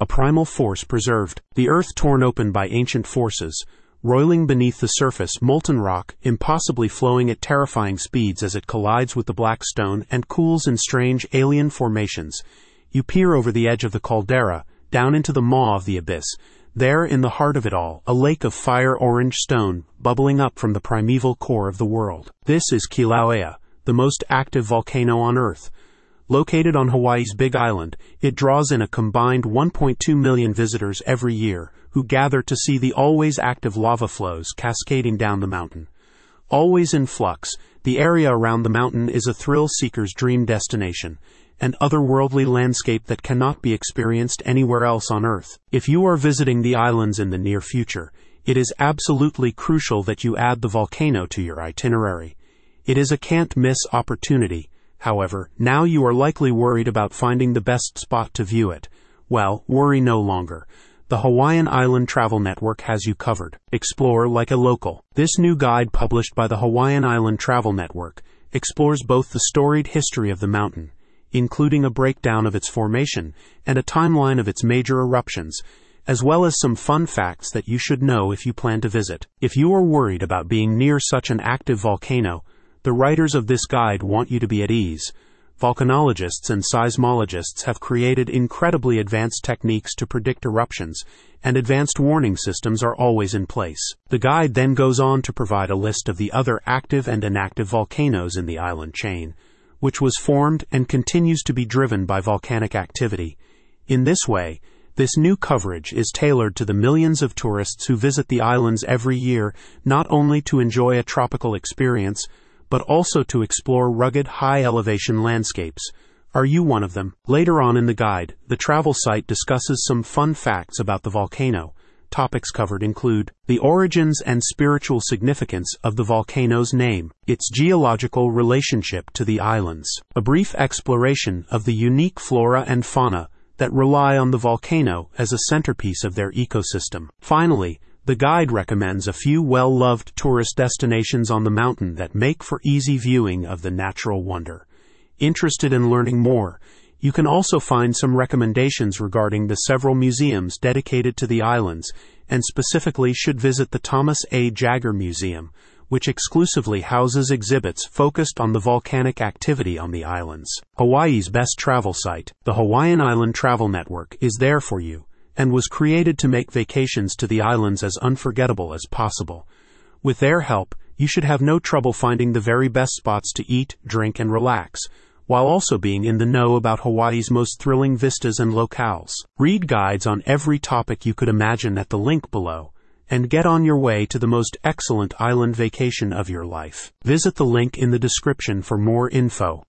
a primal force preserved, the earth torn open by ancient forces, roiling beneath the surface, molten rock, impossibly flowing at terrifying speeds as it collides with the black stone and cools in strange alien formations. You peer over the edge of the caldera, down into the maw of the abyss. There, in the heart of it all, a lake of fire orange stone, bubbling up from the primeval core of the world. This is Kilauea, the most active volcano on Earth. Located on Hawaii's Big Island, it draws in a combined 1.2 million visitors every year who gather to see the always active lava flows cascading down the mountain. Always in flux, the area around the mountain is a thrill seeker's dream destination, an otherworldly landscape that cannot be experienced anywhere else on Earth. If you are visiting the islands in the near future, it is absolutely crucial that you add the volcano to your itinerary. It is a can't miss opportunity However, now you are likely worried about finding the best spot to view it. Well, worry no longer. The Hawaiian Island Travel Network has you covered. Explore like a local. This new guide published by the Hawaiian Island Travel Network explores both the storied history of the mountain, including a breakdown of its formation and a timeline of its major eruptions, as well as some fun facts that you should know if you plan to visit. If you are worried about being near such an active volcano, the writers of this guide want you to be at ease. Volcanologists and seismologists have created incredibly advanced techniques to predict eruptions, and advanced warning systems are always in place. The guide then goes on to provide a list of the other active and inactive volcanoes in the island chain, which was formed and continues to be driven by volcanic activity. In this way, this new coverage is tailored to the millions of tourists who visit the islands every year, not only to enjoy a tropical experience, but also to explore rugged, high elevation landscapes. Are you one of them? Later on in the guide, the travel site discusses some fun facts about the volcano. Topics covered include the origins and spiritual significance of the volcano's name, its geological relationship to the islands, a brief exploration of the unique flora and fauna that rely on the volcano as a centerpiece of their ecosystem. Finally, the guide recommends a few well loved tourist destinations on the mountain that make for easy viewing of the natural wonder. Interested in learning more, you can also find some recommendations regarding the several museums dedicated to the islands, and specifically should visit the Thomas A. Jaggar Museum, which exclusively houses exhibits focused on the volcanic activity on the islands. Hawaii's best travel site, the Hawaiian Island Travel Network, is there for you and was created to make vacations to the islands as unforgettable as possible. With their help, you should have no trouble finding the very best spots to eat, drink, and relax, while also being in the know about Hawaii's most thrilling vistas and locales. Read guides on every topic you could imagine at the link below, and get on your way to the most excellent island vacation of your life. Visit the link in the description for more info.